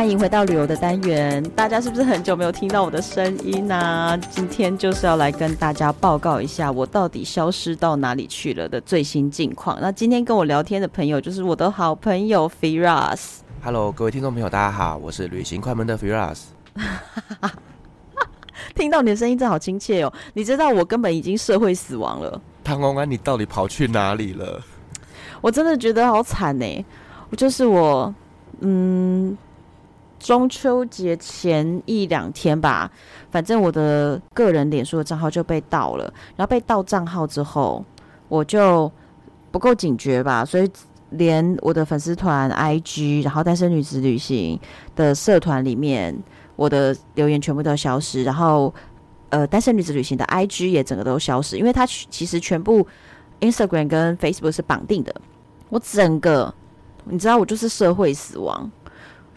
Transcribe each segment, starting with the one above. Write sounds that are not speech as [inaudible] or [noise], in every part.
欢迎回到旅游的单元，大家是不是很久没有听到我的声音呢、啊？今天就是要来跟大家报告一下我到底消失到哪里去了的最新近况。那今天跟我聊天的朋友就是我的好朋友 Firas。Hello，各位听众朋友，大家好，我是旅行快门的 Firas。[laughs] 听到你的声音真好亲切哦！你知道我根本已经社会死亡了。唐公安，你到底跑去哪里了？我真的觉得好惨呢。我就是我，嗯。中秋节前一两天吧，反正我的个人脸书的账号就被盗了。然后被盗账号之后，我就不够警觉吧，所以连我的粉丝团、IG，然后单身女子旅行的社团里面，我的留言全部都消失。然后，呃，单身女子旅行的 IG 也整个都消失，因为它其实全部 Instagram 跟 Facebook 是绑定的。我整个，你知道，我就是社会死亡。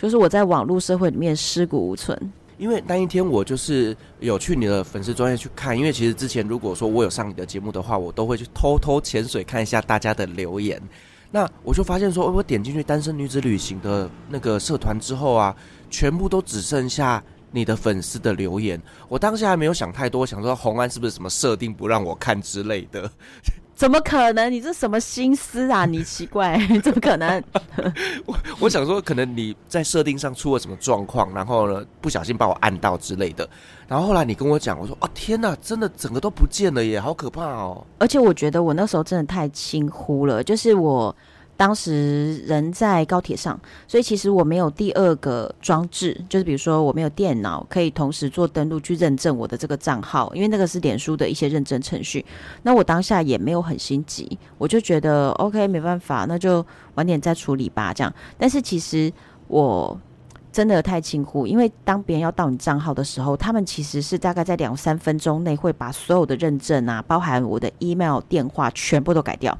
就是我在网络社会里面尸骨无存，因为那一天我就是有去你的粉丝专业去看，因为其实之前如果说我有上你的节目的话，我都会去偷偷潜水看一下大家的留言。那我就发现说，我点进去单身女子旅行的那个社团之后啊，全部都只剩下你的粉丝的留言。我当下还没有想太多，想说红安是不是什么设定不让我看之类的。怎么可能？你这什么心思啊？你奇怪，[laughs] 怎么可能？[laughs] 我我想说，可能你在设定上出了什么状况，然后呢，不小心把我按到之类的。然后后来你跟我讲，我说：“哦，天哪，真的整个都不见了耶，好可怕哦！”而且我觉得我那时候真的太轻忽了，就是我。当时人在高铁上，所以其实我没有第二个装置，就是比如说我没有电脑可以同时做登录去认证我的这个账号，因为那个是脸书的一些认证程序。那我当下也没有很心急，我就觉得 OK 没办法，那就晚点再处理吧，这样。但是其实我真的太轻忽，因为当别人要盗你账号的时候，他们其实是大概在两三分钟内会把所有的认证啊，包含我的 email、电话全部都改掉。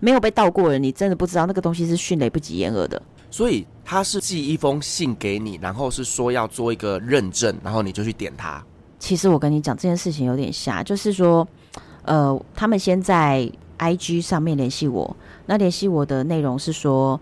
没有被盗过的，你真的不知道那个东西是迅雷不及掩耳的。所以他是寄一封信给你，然后是说要做一个认证，然后你就去点它。其实我跟你讲这件事情有点瞎，就是说，呃，他们先在 IG 上面联系我，那联系我的内容是说，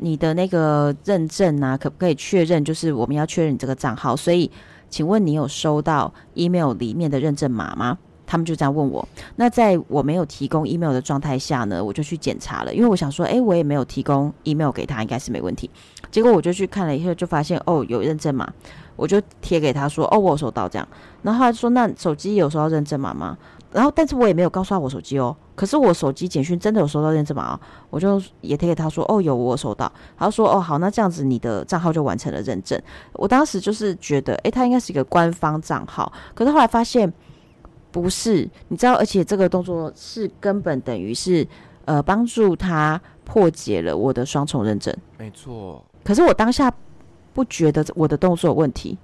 你的那个认证啊，可不可以确认？就是我们要确认你这个账号，所以请问你有收到 email 里面的认证码吗？他们就这样问我，那在我没有提供 email 的状态下呢，我就去检查了，因为我想说，诶，我也没有提供 email 给他，应该是没问题。结果我就去看了以后，就发现哦，有认证码，我就贴给他说，哦，我有收到这样。然后他说，那手机有收到认证码吗？然后，但是我也没有告诉他我手机哦，可是我手机简讯真的有收到认证码啊，我就也贴给他说，哦，有我收到。他说，哦，好，那这样子你的账号就完成了认证。我当时就是觉得，诶，他应该是一个官方账号，可是后来发现。不是，你知道，而且这个动作是根本等于是，呃，帮助他破解了我的双重认证。没错。可是我当下不觉得我的动作有问题，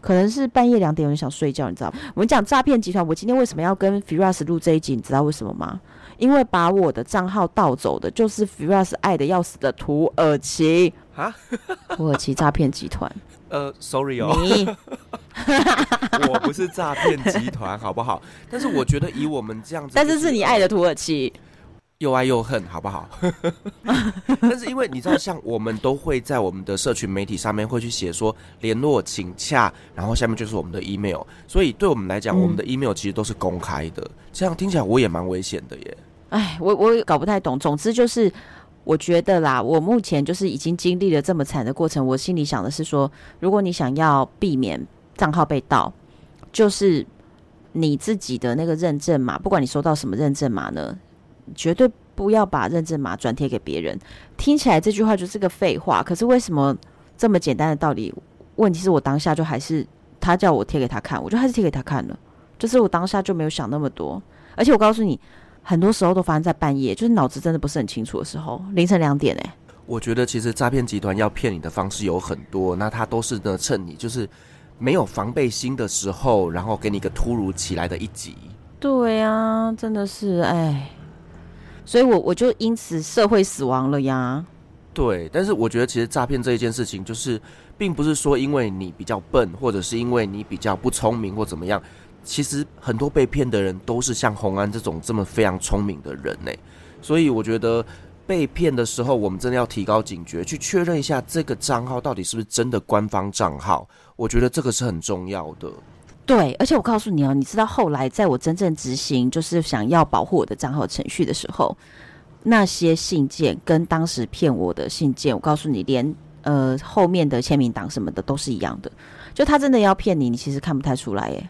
可能是半夜两点有人想睡觉，你知道吗？我们讲诈骗集团，我今天为什么要跟 Firas 录这一集？你知道为什么吗？因为把我的账号盗走的就是 Firas 爱的要死的土耳其啊，[laughs] 土耳其诈骗集团。呃，sorry 哦，你 [laughs] 我不是诈骗集团，好不好？但是我觉得以我们这样子，但是是你爱的土耳其，又爱又恨，好不好？[laughs] 但是因为你知道，像我们都会在我们的社群媒体上面会去写说联络请洽，然后下面就是我们的 email，所以对我们来讲，嗯、我们的 email 其实都是公开的。这样听起来我也蛮危险的耶。哎，我我也搞不太懂。总之就是。我觉得啦，我目前就是已经经历了这么惨的过程，我心里想的是说，如果你想要避免账号被盗，就是你自己的那个认证码，不管你收到什么认证码呢，绝对不要把认证码转贴给别人。听起来这句话就是个废话，可是为什么这么简单的道理？问题是我当下就还是他叫我贴给他看，我就还是贴给他看了，就是我当下就没有想那么多，而且我告诉你。很多时候都发生在半夜，就是脑子真的不是很清楚的时候，凌晨两点哎。我觉得其实诈骗集团要骗你的方式有很多，那他都是呢趁你就是没有防备心的时候，然后给你一个突如其来的一击。对啊，真的是哎，所以我我就因此社会死亡了呀。对，但是我觉得其实诈骗这一件事情，就是并不是说因为你比较笨，或者是因为你比较不聪明或怎么样。其实很多被骗的人都是像洪安这种这么非常聪明的人呢。所以我觉得被骗的时候，我们真的要提高警觉，去确认一下这个账号到底是不是真的官方账号。我觉得这个是很重要的。对，而且我告诉你哦，你知道后来在我真正执行就是想要保护我的账号程序的时候。那些信件跟当时骗我的信件，我告诉你，连呃后面的签名档什么的都是一样的。就他真的要骗你，你其实看不太出来耶。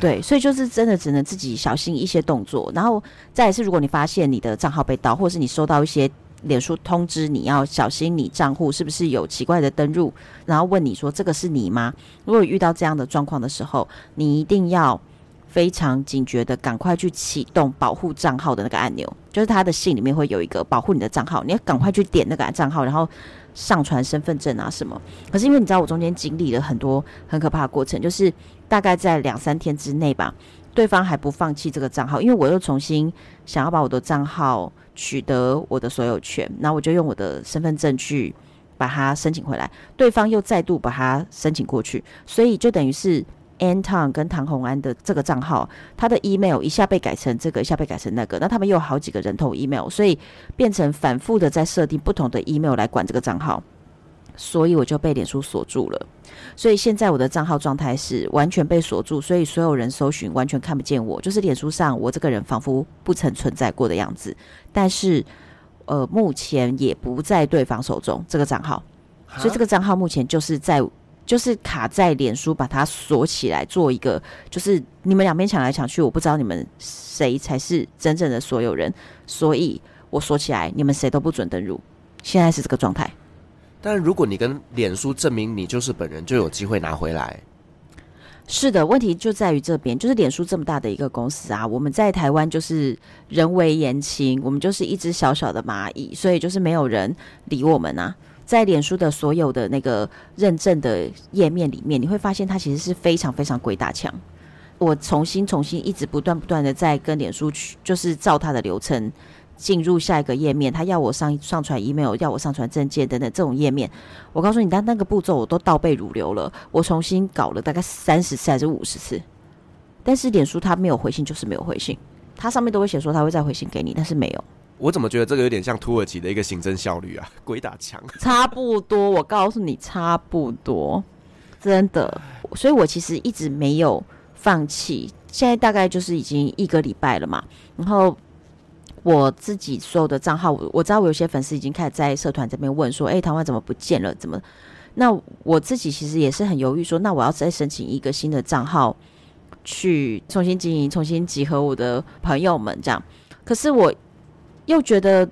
对，所以就是真的只能自己小心一些动作。然后再来是，如果你发现你的账号被盗，或者是你收到一些脸书通知，你要小心你账户是不是有奇怪的登入，然后问你说这个是你吗？如果遇到这样的状况的时候，你一定要。非常警觉的，赶快去启动保护账号的那个按钮，就是他的信里面会有一个保护你的账号，你要赶快去点那个账号，然后上传身份证啊什么。可是因为你知道，我中间经历了很多很可怕的过程，就是大概在两三天之内吧，对方还不放弃这个账号，因为我又重新想要把我的账号取得我的所有权，那我就用我的身份证去把它申请回来，对方又再度把它申请过去，所以就等于是。Anton 跟唐红安的这个账号，他的 email 一下被改成这个，一下被改成那个，那他们又有好几个人头 email，所以变成反复的在设定不同的 email 来管这个账号，所以我就被脸书锁住了。所以现在我的账号状态是完全被锁住，所以所有人搜寻完全看不见我，就是脸书上我这个人仿佛不曾存在过的样子。但是，呃，目前也不在对方手中这个账号，所以这个账号目前就是在。就是卡在脸书，把它锁起来，做一个就是你们两边抢来抢去，我不知道你们谁才是真正的所有人，所以我锁起来，你们谁都不准登入。现在是这个状态。但如果你跟脸书证明你就是本人，就有机会拿回来。是的，问题就在于这边，就是脸书这么大的一个公司啊，我们在台湾就是人为言轻，我们就是一只小小的蚂蚁，所以就是没有人理我们啊。在脸书的所有的那个认证的页面里面，你会发现它其实是非常非常鬼打墙。我重新、重新、一直不断、不断的在跟脸书去，就是照它的流程进入下一个页面。他要我上上传 email，要我上传证件等等这种页面。我告诉你，但那个步骤我都倒背如流了。我重新搞了大概三十次还是五十次，但是脸书它没有回信，就是没有回信。它上面都会写说它会再回信给你，但是没有。我怎么觉得这个有点像土耳其的一个行政效率啊？[laughs] 鬼打墙，[laughs] 差不多。我告诉你，差不多，真的。所以我其实一直没有放弃。现在大概就是已经一个礼拜了嘛。然后我自己所有的账号，我知道我有些粉丝已经开始在社团这边问说：“哎，台湾怎么不见了？怎么？”那我自己其实也是很犹豫，说：“那我要再申请一个新的账号，去重新经营，重新集合我的朋友们这样。”可是我。又觉得，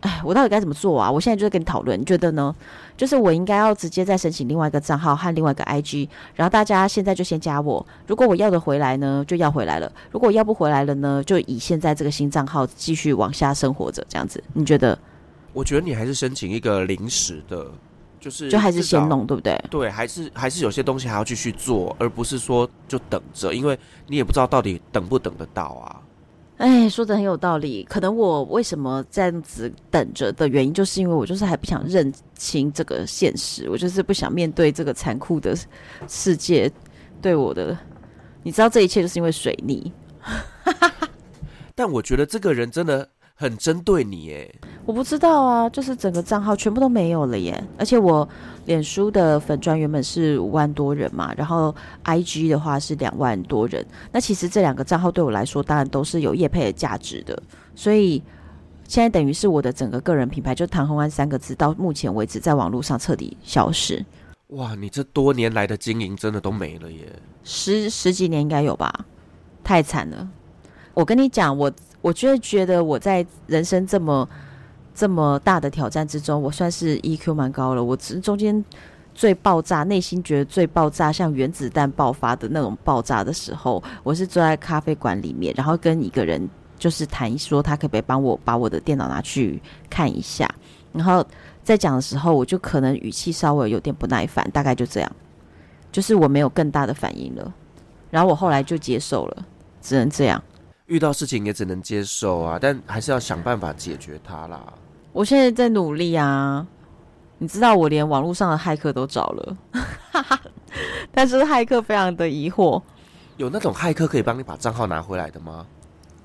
哎，我到底该怎么做啊？我现在就在跟你讨论，你觉得呢？就是我应该要直接再申请另外一个账号和另外一个 IG，然后大家现在就先加我。如果我要的回来呢，就要回来了；如果要不回来了呢，就以现在这个新账号继续往下生活着。这样子，你觉得？我觉得你还是申请一个临时的，就是就还是先弄，对不对？对，还是还是有些东西还要继续做，而不是说就等着，因为你也不知道到底等不等得到啊。哎，说的很有道理。可能我为什么这样子等着的原因，就是因为我就是还不想认清这个现实，我就是不想面对这个残酷的世界对我的。你知道，这一切就是因为水逆。[laughs] 但我觉得这个人真的。很针对你耶，我不知道啊，就是整个账号全部都没有了耶，而且我脸书的粉砖原本是五万多人嘛，然后 IG 的话是两万多人，那其实这两个账号对我来说当然都是有业配的价值的，所以现在等于是我的整个个人品牌就唐红安三个字到目前为止在网络上彻底消失。哇，你这多年来的经营真的都没了耶，十十几年应该有吧，太惨了。我跟你讲，我。我觉得，觉得我在人生这么这么大的挑战之中，我算是 EQ 蛮高了。我中间最爆炸，内心觉得最爆炸，像原子弹爆发的那种爆炸的时候，我是坐在咖啡馆里面，然后跟一个人就是谈说，他可不可以帮我把我的电脑拿去看一下。然后在讲的时候，我就可能语气稍微有点不耐烦，大概就这样，就是我没有更大的反应了。然后我后来就接受了，只能这样。遇到事情也只能接受啊，但还是要想办法解决它啦。我现在在努力啊，你知道我连网络上的骇客都找了，[laughs] 但是骇客非常的疑惑。有那种骇客可以帮你把账号拿回来的吗？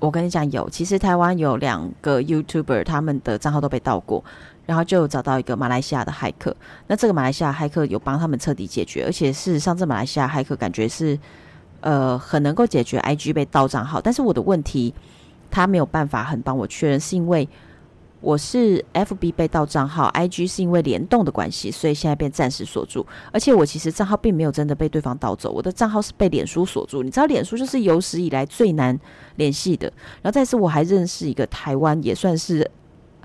我跟你讲，有，其实台湾有两个 YouTuber，他们的账号都被盗过，然后就有找到一个马来西亚的骇客。那这个马来西亚骇客有帮他们彻底解决，而且事实上，这马来西亚骇客感觉是呃很能够解决 IG 被盗账号，但是我的问题他没有办法很帮我确认，是因为。我是 FB 被盗账号，IG 是因为联动的关系，所以现在被暂时锁住。而且我其实账号并没有真的被对方盗走，我的账号是被脸书锁住。你知道脸书就是有史以来最难联系的。然后再次我还认识一个台湾也算是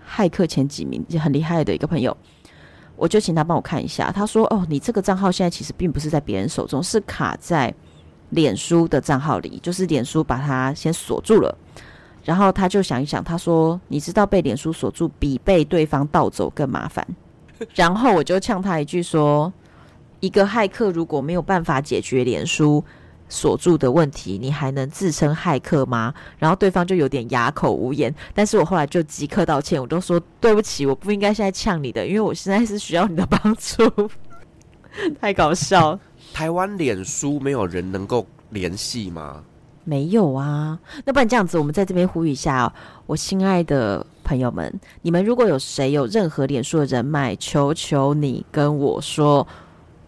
骇客前几名，就很厉害的一个朋友，我就请他帮我看一下。他说：“哦，你这个账号现在其实并不是在别人手中，是卡在脸书的账号里，就是脸书把它先锁住了。”然后他就想一想，他说：“你知道被脸书锁住比被对方盗走更麻烦。”然后我就呛他一句说：“一个骇客如果没有办法解决脸书锁住的问题，你还能自称骇客吗？”然后对方就有点哑口无言。但是我后来就即刻道歉，我都说：“对不起，我不应该现在呛你的，因为我现在是需要你的帮助。” [laughs] 太搞笑！台湾脸书没有人能够联系吗？没有啊，那不然这样子，我们在这边呼吁一下，我亲爱的朋友们，你们如果有谁有任何脸书的人脉，求求你跟我说，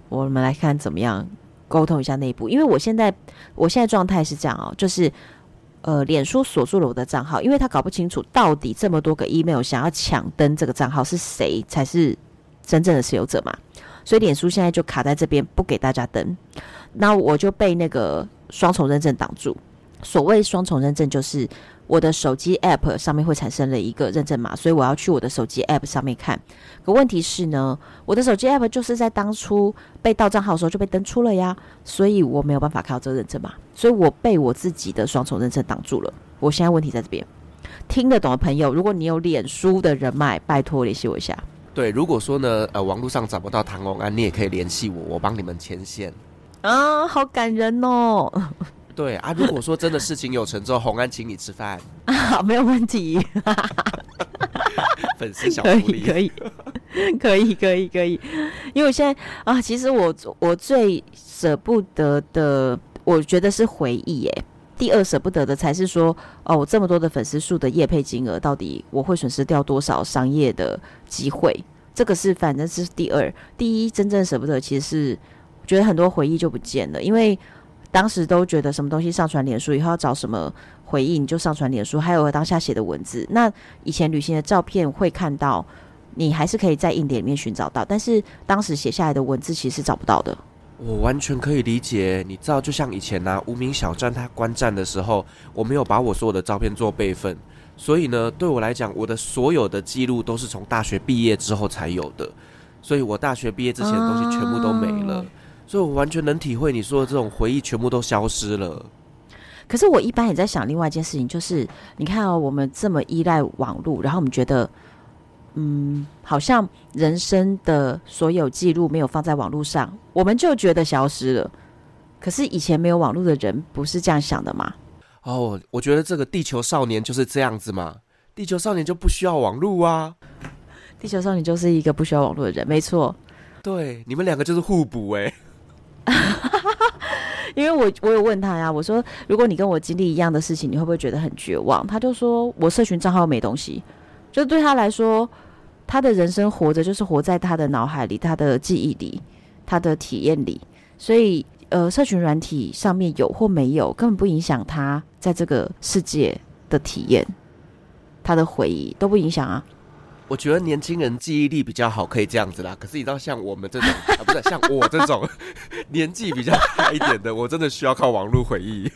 我们来看怎么样沟通一下内部，因为我现在我现在状态是这样哦，就是呃，脸书锁住了我的账号，因为他搞不清楚到底这么多个 email 想要抢登这个账号是谁才是真正的持有者嘛，所以脸书现在就卡在这边不给大家登，那我就被那个双重认证挡住。所谓双重认证，就是我的手机 App 上面会产生了一个认证码，所以我要去我的手机 App 上面看。可问题是呢，我的手机 App 就是在当初被盗账号的时候就被登出了呀，所以我没有办法看到这个认证码，所以我被我自己的双重认证挡住了。我现在问题在这边，听得懂的朋友，如果你有脸书的人脉，拜托联系我一下。对，如果说呢，呃，网络上找不到唐红安，你也可以联系我，我帮你们牵线。啊，好感人哦。[laughs] 对啊，如果说真的事情有成之后，红安请你吃饭啊，[laughs] 没有问题。[laughs] 粉丝小福利可以，可以，可以，可以，可以。因为我现在啊，其实我我最舍不得的，我觉得是回忆耶。第二舍不得的才是说，哦，我这么多的粉丝数的业配金额，到底我会损失掉多少商业的机会？这个是反正是第二。第一，真正舍不得，其实是觉得很多回忆就不见了，因为。当时都觉得什么东西上传脸书以后要找什么回应，就上传脸书。还有当下写的文字，那以前旅行的照片会看到，你还是可以在硬碟里面寻找到，但是当时写下来的文字其实是找不到的。我完全可以理解，你知道，就像以前呐、啊，无名小站它关站的时候，我没有把我所有的照片做备份，所以呢，对我来讲，我的所有的记录都是从大学毕业之后才有的，所以我大学毕业之前的东西全部都没了。啊所以，我完全能体会你说的这种回忆全部都消失了。可是，我一般也在想另外一件事情，就是你看哦，我们这么依赖网络，然后我们觉得，嗯，好像人生的所有记录没有放在网络上，我们就觉得消失了。可是，以前没有网络的人不是这样想的吗？哦，我觉得这个地球少年就是这样子嘛。地球少年就不需要网络啊。地球少年就是一个不需要网络的人，没错。对，你们两个就是互补哎。[laughs] 因为我我有问他呀，我说如果你跟我经历一样的事情，你会不会觉得很绝望？他就说我社群账号没东西，就对他来说，他的人生活着就是活在他的脑海里、他的记忆里、他的体验里，所以呃，社群软体上面有或没有，根本不影响他在这个世界的体验，他的回忆都不影响啊。我觉得年轻人记忆力比较好，可以这样子啦。可是你知道，像我们这种，啊、不是像我这种 [laughs] 年纪比较大一点的，我真的需要靠网络回忆。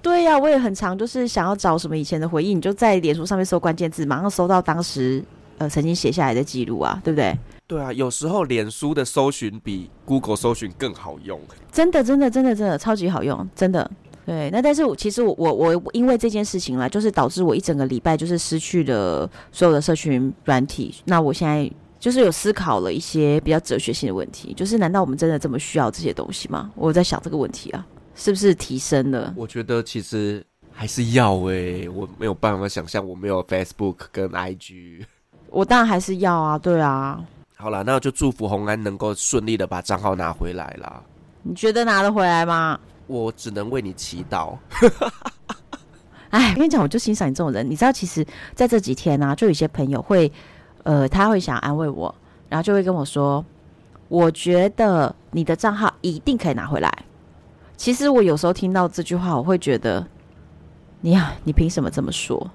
对呀、啊，我也很常，就是想要找什么以前的回忆，你就在脸书上面搜关键字，马上搜到当时呃曾经写下来的记录啊，对不对？对啊，有时候脸书的搜寻比 Google 搜寻更好用。真的，真的，真的，真的超级好用，真的。对，那但是我其实我我我因为这件事情啦，就是导致我一整个礼拜就是失去了所有的社群软体。那我现在就是有思考了一些比较哲学性的问题，就是难道我们真的这么需要这些东西吗？我在想这个问题啊，是不是提升了？我觉得其实还是要哎、欸，我没有办法想象我没有 Facebook 跟 IG。我当然还是要啊，对啊。好了，那就祝福红安能够顺利的把账号拿回来啦。你觉得拿得回来吗？我只能为你祈祷。[laughs] 哎，我跟你讲，我就欣赏你这种人。你知道，其实在这几天呢、啊，就有些朋友会，呃，他会想安慰我，然后就会跟我说，我觉得你的账号一定可以拿回来。其实我有时候听到这句话，我会觉得，你呀，你凭什么这么说？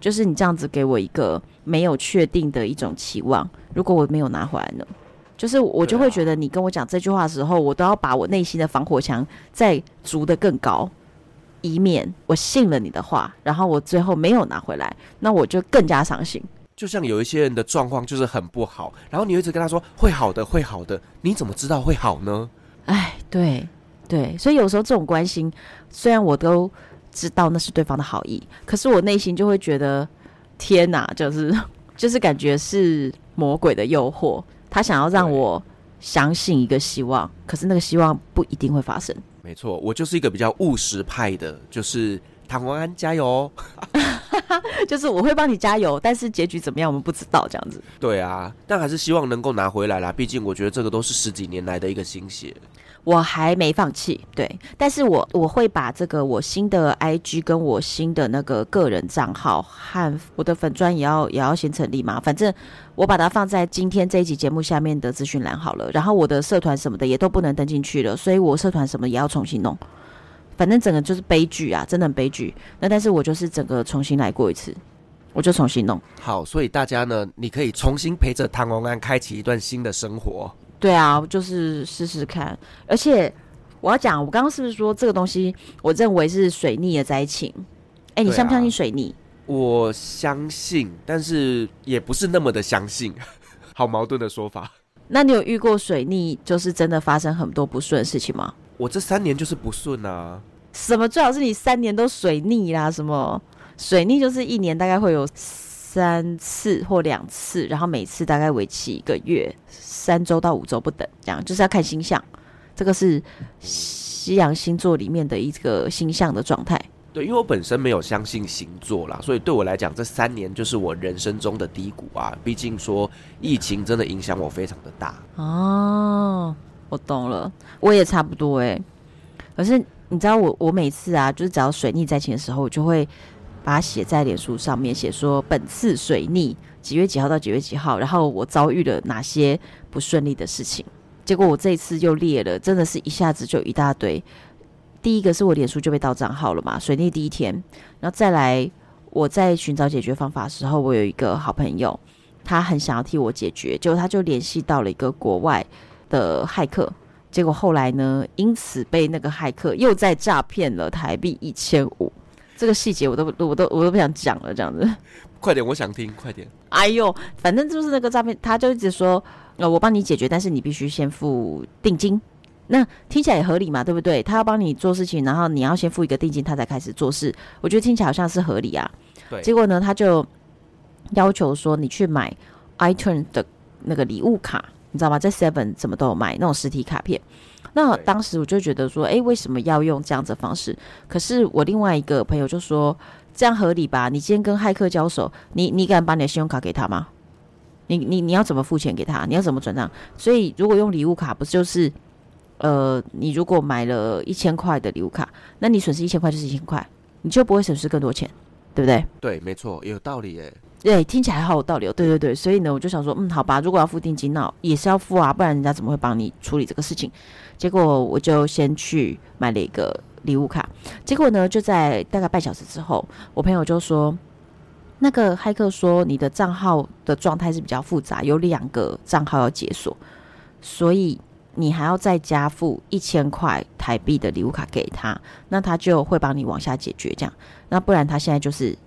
就是你这样子给我一个没有确定的一种期望。如果我没有拿回来呢？就是我就会觉得，你跟我讲这句话的时候，我都要把我内心的防火墙再筑得更高。以免我信了你的话，然后我最后没有拿回来，那我就更加伤心。就像有一些人的状况就是很不好，然后你一直跟他说会好的，会好的，你怎么知道会好呢？哎，对对，所以有时候这种关心，虽然我都知道那是对方的好意，可是我内心就会觉得天哪，就是就是感觉是魔鬼的诱惑，他想要让我相信一个希望，可是那个希望不一定会发生。没错，我就是一个比较务实派的，就是唐文安加油，[laughs] 就是我会帮你加油，但是结局怎么样我们不知道，这样子。对啊，但还是希望能够拿回来啦，毕竟我觉得这个都是十几年来的一个心血。我还没放弃，对，但是我我会把这个我新的 IG 跟我新的那个个人账号和我的粉砖也要也要先成立嘛，反正我把它放在今天这一集节目下面的资讯栏好了，然后我的社团什么的也都不能登进去了，所以我社团什么也要重新弄，反正整个就是悲剧啊，真的很悲剧。那但是我就是整个重新来过一次，我就重新弄。好，所以大家呢，你可以重新陪着唐文安开启一段新的生活。对啊，就是试试看。而且我要讲，我刚刚是不是说这个东西，我认为是水逆的灾情？哎，你相不相信水逆？我相信，但是也不是那么的相信。[laughs] 好矛盾的说法。那你有遇过水逆，就是真的发生很多不顺的事情吗？我这三年就是不顺啊。什么？最好是你三年都水逆啦？什么？水逆就是一年大概会有三次或两次，然后每次大概为期一个月。三周到五周不等，这样就是要看星象，这个是西洋星座里面的一个星象的状态。对，因为我本身没有相信星座啦，所以对我来讲，这三年就是我人生中的低谷啊。毕竟说疫情真的影响我非常的大。哦，我懂了，我也差不多哎。可是你知道我，我每次啊，就是只要水逆在前的时候，我就会把它写在脸书上面，写说本次水逆。几月几号到几月几号？然后我遭遇了哪些不顺利的事情？结果我这一次又列了，真的是一下子就一大堆。第一个是我脸书就被盗账号了嘛，水逆第一天。然后再来，我在寻找解决方法的时候，我有一个好朋友，他很想要替我解决，结果他就联系到了一个国外的骇客。结果后来呢，因此被那个骇客又再诈骗了台币一千五。这个细节我都我都我都不想讲了，这样子。快点，我想听，快点。哎呦，反正就是那个诈骗，他就一直说，呃，我帮你解决，但是你必须先付定金。那听起来也合理嘛，对不对？他要帮你做事情，然后你要先付一个定金，他才开始做事。我觉得听起来好像是合理啊。对。结果呢，他就要求说你去买 iTunes 的那个礼物卡，你知道吗？在 Seven 怎么都有卖那种实体卡片。那当时我就觉得说，哎，为什么要用这样子的方式？可是我另外一个朋友就说，这样合理吧？你今天跟骇客交手，你你敢把你的信用卡给他吗？你你你要怎么付钱给他？你要怎么转账？所以如果用礼物卡，不就是，呃，你如果买了一千块的礼物卡，那你损失一千块就是一千块，你就不会损失更多钱，对不对？对，没错，有道理耶。对，听起来好有道理哦。对对对，所以呢，我就想说，嗯，好吧，如果要付定金，那也是要付啊，不然人家怎么会帮你处理这个事情？结果我就先去买了一个礼物卡。结果呢，就在大概半小时之后，我朋友就说，那个骇客说你的账号的状态是比较复杂，有两个账号要解锁，所以你还要再加付一千块台币的礼物卡给他，那他就会帮你往下解决这样。那不然他现在就是。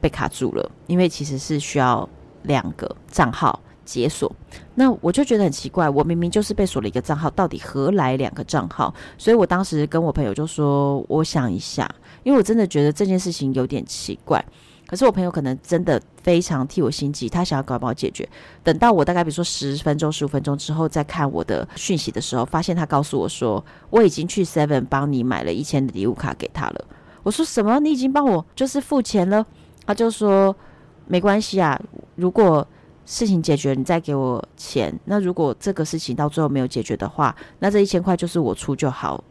被卡住了，因为其实是需要两个账号解锁。那我就觉得很奇怪，我明明就是被锁了一个账号，到底何来两个账号？所以我当时跟我朋友就说：“我想一下，因为我真的觉得这件事情有点奇怪。”可是我朋友可能真的非常替我心急，他想要赶快帮我解决。等到我大概比如说十分钟、十五分钟之后再看我的讯息的时候，发现他告诉我说：“我已经去 Seven 帮你买了一千的礼物卡给他了。”我说什么？你已经帮我就是付钱了？他就说没关系啊，如果事情解决，你再给我钱。那如果这个事情到最后没有解决的话，那这一千块就是我出就好。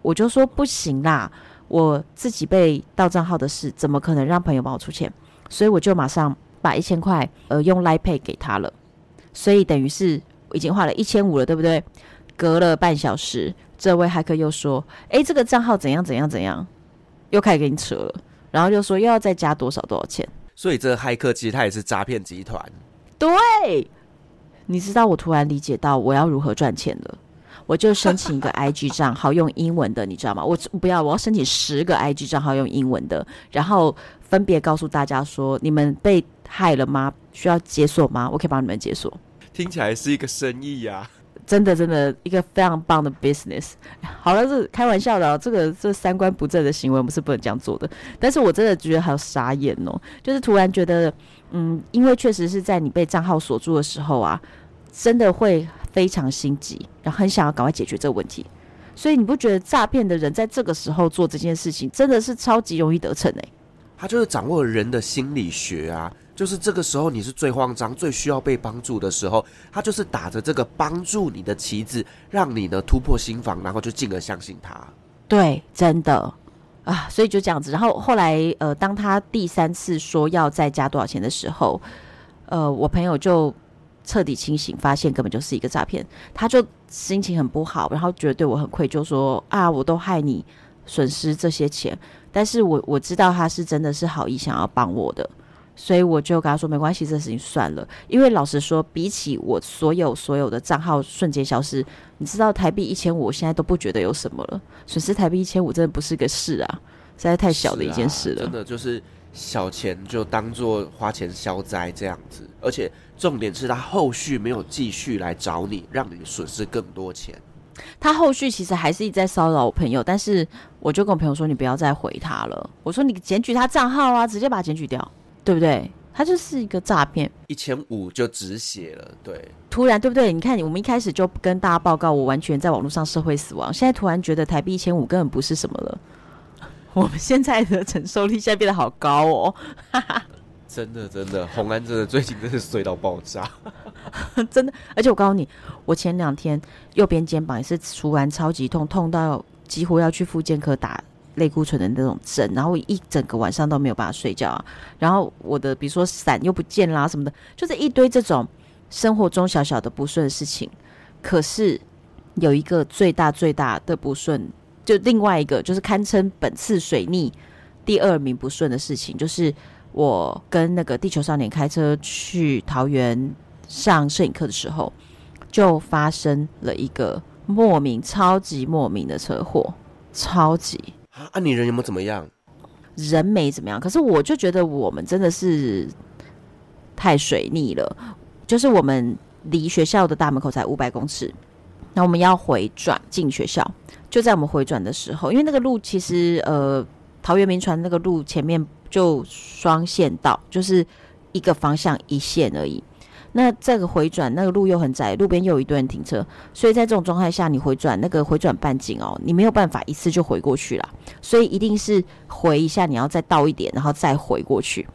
我就说不行啦，我自己被盗账号的事，怎么可能让朋友帮我出钱？所以我就马上把一千块呃用 Line Pay 给他了。所以等于是已经花了一千五了，对不对？隔了半小时，这位骇客又说：“诶，这个账号怎样怎样怎样，又开始给你扯了。”然后就说又要再加多少多少钱。所以这个骇客其实他也是诈骗集团。对，你知道我突然理解到我要如何赚钱了。我就申请一个 [laughs] IG 账号用英文的，你知道吗？我不要，我要申请十个 IG 账号用英文的，然后分别告诉大家说：你们被害了吗？需要解锁吗？我可以帮你们解锁。听起来是一个生意呀、啊。真的，真的一个非常棒的 business。好了，是开玩笑的、哦，这个这三观不正的行为，我们是不能这样做的。但是我真的觉得好傻眼哦，就是突然觉得，嗯，因为确实是在你被账号锁住的时候啊，真的会非常心急，然后很想要赶快解决这个问题。所以你不觉得诈骗的人在这个时候做这件事情，真的是超级容易得逞哎？他就是掌握人的心理学啊。就是这个时候，你是最慌张、最需要被帮助的时候，他就是打着这个帮助你的旗帜，让你呢突破心防，然后就进而相信他。对，真的啊，所以就这样子。然后后来，呃，当他第三次说要再加多少钱的时候，呃，我朋友就彻底清醒，发现根本就是一个诈骗。他就心情很不好，然后觉得对我很愧疚，说啊，我都害你损失这些钱，但是我我知道他是真的是好意想要帮我的。所以我就跟他说没关系，这事情算了。因为老实说，比起我所有所有的账号瞬间消失，你知道台币一千五，我现在都不觉得有什么了。损失台币一千五真的不是个事啊，实在太小的一件事了。真的就是小钱就当做花钱消灾这样子。而且重点是他后续没有继续来找你，让你损失更多钱。他后续其实还是一直在骚扰我朋友，但是我就跟我朋友说，你不要再回他了。我说你检举他账号啊，直接把他检举掉。对不对？它就是一个诈骗，一千五就止血了。对，突然对不对？你看，我们一开始就跟大家报告，我完全在网络上社会死亡。现在突然觉得台币一千五根本不是什么了。[laughs] 我们现在的承受力现在变得好高哦，[laughs] 真的真的，红安真的最近真是衰到爆炸，[laughs] 真的。而且我告诉你，我前两天右边肩膀也是突然超级痛，痛到几乎要去复健科打。类固醇的那种症，然后一整个晚上都没有办法睡觉啊。然后我的比如说伞又不见啦什么的，就是一堆这种生活中小小的不顺的事情。可是有一个最大最大的不顺，就另外一个就是堪称本次水逆第二名不顺的事情，就是我跟那个地球少年开车去桃园上摄影课的时候，就发生了一个莫名、超级莫名的车祸，超级。啊，你人有没有怎么样？人没怎么样，可是我就觉得我们真的是太水逆了。就是我们离学校的大门口才五百公尺，那我们要回转进学校，就在我们回转的时候，因为那个路其实呃，桃园铭传那个路前面就双线道，就是一个方向一线而已。那这个回转那个路又很窄，路边又有一堆人停车，所以在这种状态下，你回转那个回转半径哦，你没有办法一次就回过去了，所以一定是回一下，你要再倒一点，然后再回过去。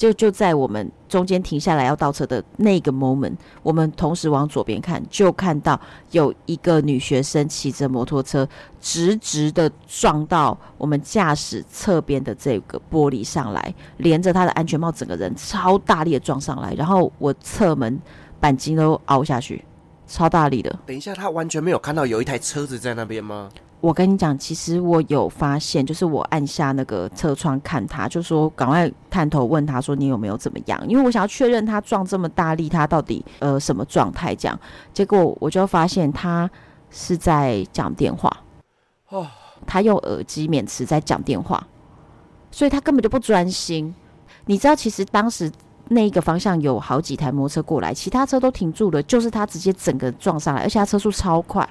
就就在我们中间停下来要倒车的那个 moment，我们同时往左边看，就看到有一个女学生骑着摩托车，直直的撞到我们驾驶侧边的这个玻璃上来，连着她的安全帽，整个人超大力的撞上来，然后我侧门钣金都凹下去，超大力的。等一下，他完全没有看到有一台车子在那边吗？我跟你讲，其实我有发现，就是我按下那个车窗看他，就说赶快探头问他说，你有没有怎么样？因为我想要确认他撞这么大力，他到底呃什么状态？这样，结果我就发现他是在讲电话哦，他用耳机免持在讲电话，所以他根本就不专心。你知道，其实当时那一个方向有好几台摩托车过来，其他车都停住了，就是他直接整个撞上来，而且他车速超快。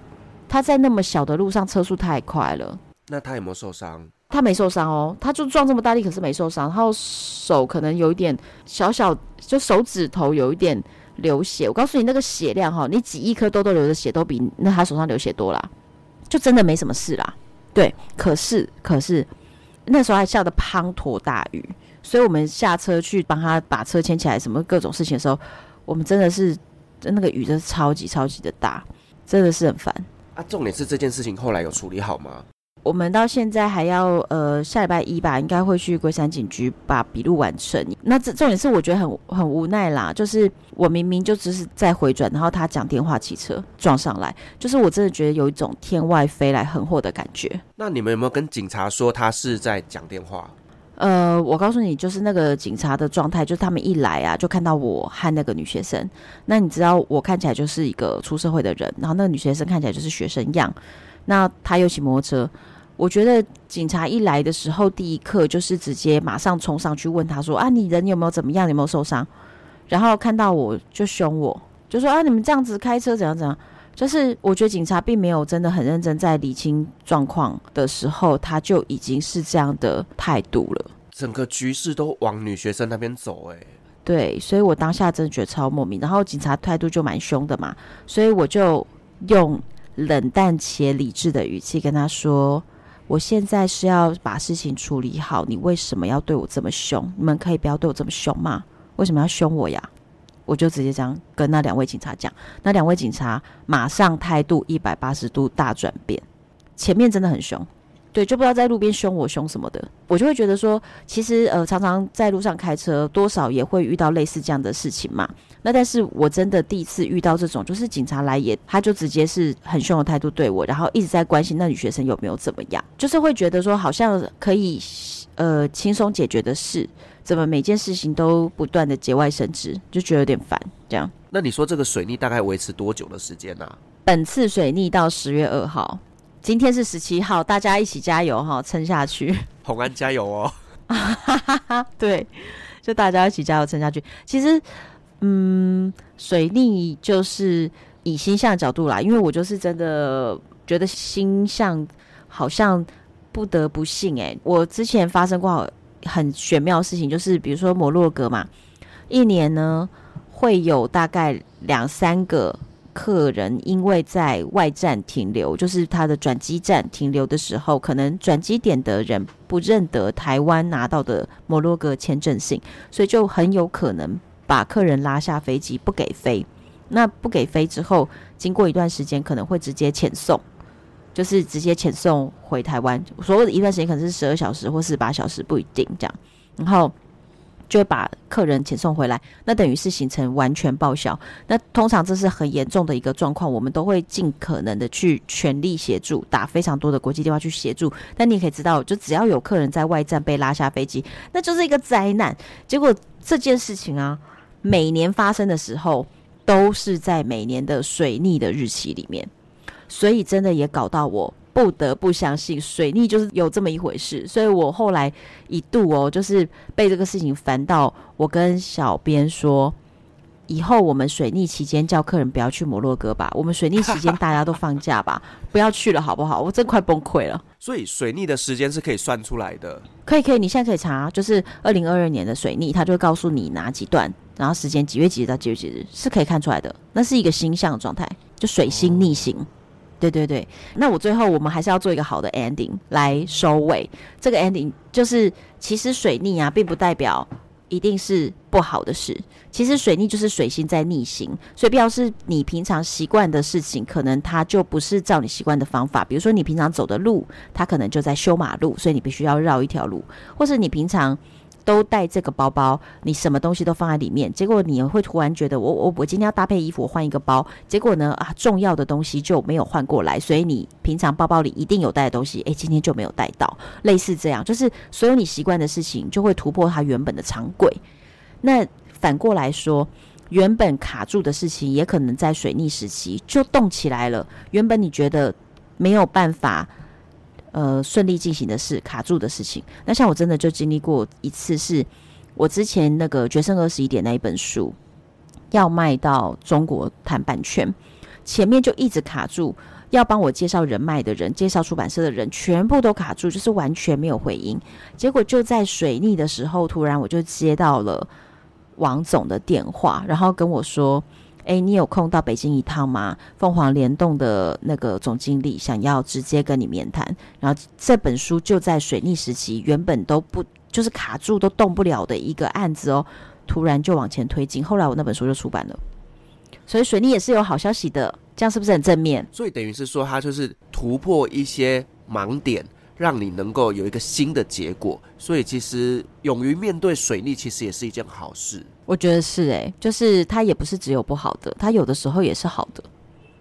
他在那么小的路上车速太快了，那他有没有受伤？他没受伤哦，他就撞这么大力，可是没受伤。然后手可能有一点小小，就手指头有一点流血。我告诉你，那个血量哈，你挤一颗痘痘流的血都比那他手上流血多啦，就真的没什么事啦。对，可是可是那时候还下的滂沱大雨，所以我们下车去帮他把车牵起来，什么各种事情的时候，我们真的是那个雨真的超级超级的大，真的是很烦。啊，重点是这件事情后来有处理好吗？我们到现在还要呃下礼拜一吧，应该会去龟山警局把笔录完成。那这重点是我觉得很很无奈啦，就是我明明就只是在回转，然后他讲电话汽车撞上来，就是我真的觉得有一种天外飞来横祸的感觉。那你们有没有跟警察说他是在讲电话？呃，我告诉你，就是那个警察的状态，就是他们一来啊，就看到我和那个女学生。那你知道我看起来就是一个出社会的人，然后那个女学生看起来就是学生样。那他又骑摩托车，我觉得警察一来的时候，第一刻就是直接马上冲上去问他说：“啊，你人有没有怎么样？有没有受伤？”然后看到我就凶我，就说：“啊，你们这样子开车怎样怎样？”就是我觉得警察并没有真的很认真在理清状况的时候，他就已经是这样的态度了。整个局势都往女学生那边走，哎，对，所以我当下真的觉得超莫名。然后警察态度就蛮凶的嘛，所以我就用。冷淡且理智的语气跟他说：“我现在是要把事情处理好，你为什么要对我这么凶？你们可以不要对我这么凶吗？为什么要凶我呀？”我就直接这样跟那两位警察讲，那两位警察马上态度一百八十度大转变，前面真的很凶。对，就不知道在路边凶我凶什么的，我就会觉得说，其实呃，常常在路上开车，多少也会遇到类似这样的事情嘛。那但是我真的第一次遇到这种，就是警察来也，他就直接是很凶的态度对我，然后一直在关心那女学生有没有怎么样，就是会觉得说好像可以呃轻松解决的事，怎么每件事情都不断的节外生枝，就觉得有点烦。这样，那你说这个水逆大概维持多久的时间呢？啊？本次水逆到十月二号。今天是十七号，大家一起加油哈，撑下去！[laughs] 红安加油哦！[laughs] 对，就大家一起加油撑下去。其实，嗯，水逆就是以星象角度来，因为我就是真的觉得星象好像不得不信诶、欸，我之前发生过很玄妙的事情，就是比如说摩洛哥嘛，一年呢会有大概两三个。客人因为在外站停留，就是他的转机站停留的时候，可能转机点的人不认得台湾拿到的摩洛哥签证信，所以就很有可能把客人拉下飞机不给飞。那不给飞之后，经过一段时间可能会直接遣送，就是直接遣送回台湾。所谓的一段时间可能是十二小时或四十八小时，不一定这样。然后。就会把客人遣送回来，那等于是行程完全报销。那通常这是很严重的一个状况，我们都会尽可能的去全力协助，打非常多的国际电话去协助。但你可以知道，就只要有客人在外站被拉下飞机，那就是一个灾难。结果这件事情啊，每年发生的时候，都是在每年的水逆的日期里面，所以真的也搞到我。不得不相信水逆就是有这么一回事，所以我后来一度哦，就是被这个事情烦到，我跟小编说，以后我们水逆期间叫客人不要去摩洛哥吧，我们水逆期间大家都放假吧，[laughs] 不要去了好不好？我真快崩溃了。所以水逆的时间是可以算出来的，可以可以，你现在可以查，就是二零二二年的水逆，它就会告诉你哪几段，然后时间几月几日到几月几日是可以看出来的，那是一个星象状态，就水星逆行。哦对对对，那我最后我们还是要做一个好的 ending 来收尾。这个 ending 就是，其实水逆啊，并不代表一定是不好的事。其实水逆就是水星在逆行，所以表示你平常习惯的事情，可能它就不是照你习惯的方法。比如说你平常走的路，它可能就在修马路，所以你必须要绕一条路，或是你平常。都带这个包包，你什么东西都放在里面，结果你会突然觉得我，我我今天要搭配衣服，我换一个包，结果呢啊，重要的东西就没有换过来，所以你平常包包里一定有带的东西，诶，今天就没有带到，类似这样，就是所有你习惯的事情就会突破它原本的常轨。那反过来说，原本卡住的事情，也可能在水逆时期就动起来了。原本你觉得没有办法。呃，顺利进行的事，卡住的事情。那像我真的就经历过一次，是我之前那个《决胜二十一点》那一本书要卖到中国谈版权，前面就一直卡住，要帮我介绍人脉的人、介绍出版社的人，全部都卡住，就是完全没有回音。结果就在水逆的时候，突然我就接到了王总的电话，然后跟我说。哎，你有空到北京一趟吗？凤凰联动的那个总经理想要直接跟你面谈，然后这本书就在水逆时期原本都不就是卡住都动不了的一个案子哦，突然就往前推进，后来我那本书就出版了。所以水逆也是有好消息的，这样是不是很正面？所以等于是说，它就是突破一些盲点，让你能够有一个新的结果。所以其实勇于面对水逆，其实也是一件好事。我觉得是诶、欸，就是它也不是只有不好的，它有的时候也是好的，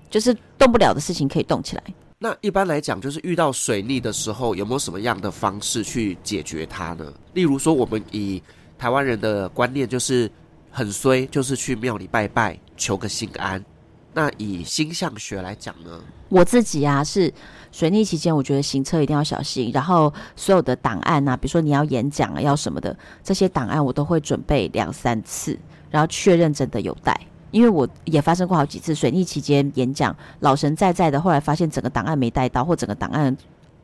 就是动不了的事情可以动起来。那一般来讲，就是遇到水逆的时候，有没有什么样的方式去解决它呢？例如说，我们以台湾人的观念就是。很衰，就是去庙里拜拜，求个心安。那以星象学来讲呢？我自己啊，是水逆期间，我觉得行车一定要小心。然后所有的档案啊，比如说你要演讲啊，要什么的，这些档案我都会准备两三次，然后确认真的有带。因为我也发生过好几次水逆期间演讲，老神在在的，后来发现整个档案没带到，或整个档案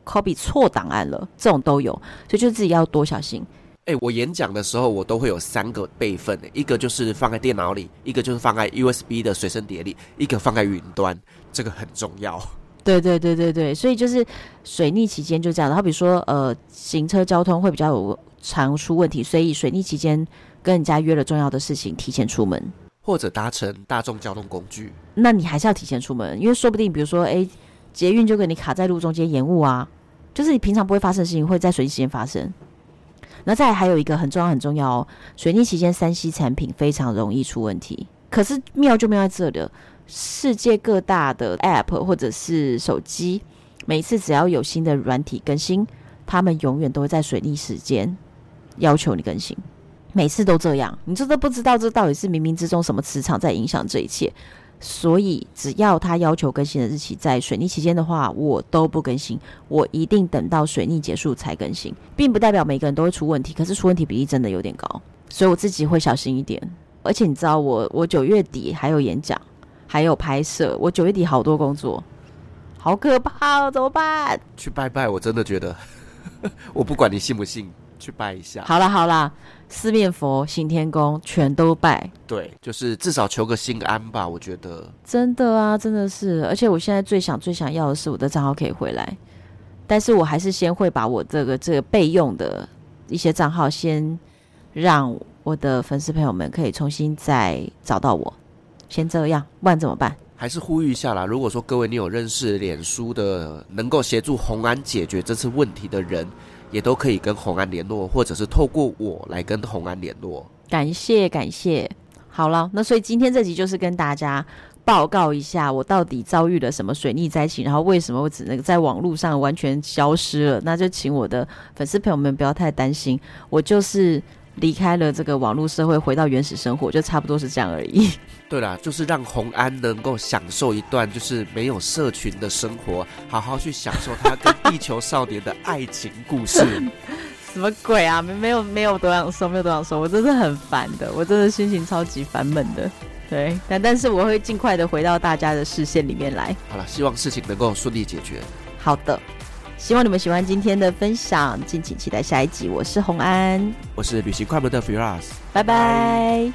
copy 错档案了，这种都有，所以就自己要多小心。哎、我演讲的时候，我都会有三个备份，一个就是放在电脑里，一个就是放在 USB 的随身碟里，一个放在云端，这个很重要。对对对对对，所以就是水逆期间就这样。然后比如说，呃，行车交通会比较有常出问题，所以水逆期间跟人家约了重要的事情，提前出门，或者搭乘大众交通工具。那你还是要提前出门，因为说不定比如说，哎，捷运就给你卡在路中间延误啊，就是你平常不会发生的事情，会在水逆期间发生。那再还有一个很重要很重要哦，水逆期间三 C 产品非常容易出问题。可是妙就妙在这里，世界各大的 App 或者是手机，每次只要有新的软体更新，他们永远都会在水逆时间要求你更新，每次都这样，你这都不知道这到底是冥冥之中什么磁场在影响这一切。所以，只要他要求更新的日期在水逆期间的话，我都不更新。我一定等到水逆结束才更新，并不代表每个人都会出问题，可是出问题比例真的有点高，所以我自己会小心一点。而且你知道我，我我九月底还有演讲，还有拍摄，我九月底好多工作，好可怕哦，怎么办？去拜拜，我真的觉得，[laughs] 我不管你信不信。去拜一下。好啦好啦，四面佛、行天宫全都拜。对，就是至少求个心安吧。我觉得真的啊，真的是。而且我现在最想、最想要的是我的账号可以回来，但是我还是先会把我这个这个备用的一些账号先让我的粉丝朋友们可以重新再找到我。先这样，不然怎么办？还是呼吁一下啦。如果说各位你有认识脸书的能够协助红安解决这次问题的人。也都可以跟红安联络，或者是透过我来跟红安联络。感谢感谢，好了，那所以今天这集就是跟大家报告一下，我到底遭遇了什么水逆灾情，然后为什么我只能在网络上完全消失了。那就请我的粉丝朋友们不要太担心，我就是。离开了这个网络社会，回到原始生活，就差不多是这样而已。[laughs] 对啦，就是让红安能够享受一段就是没有社群的生活，好好去享受他跟地球少年的爱情故事。[laughs] 什么鬼啊？没没有没有多想说，没有多想说，我真的很烦的，我真的心情超级烦闷的。对，但但是我会尽快的回到大家的视线里面来。好了，希望事情能够顺利解决。好的。希望你们喜欢今天的分享，敬请期待下一集。我是红安，我是旅行快乐的 Firas，拜拜。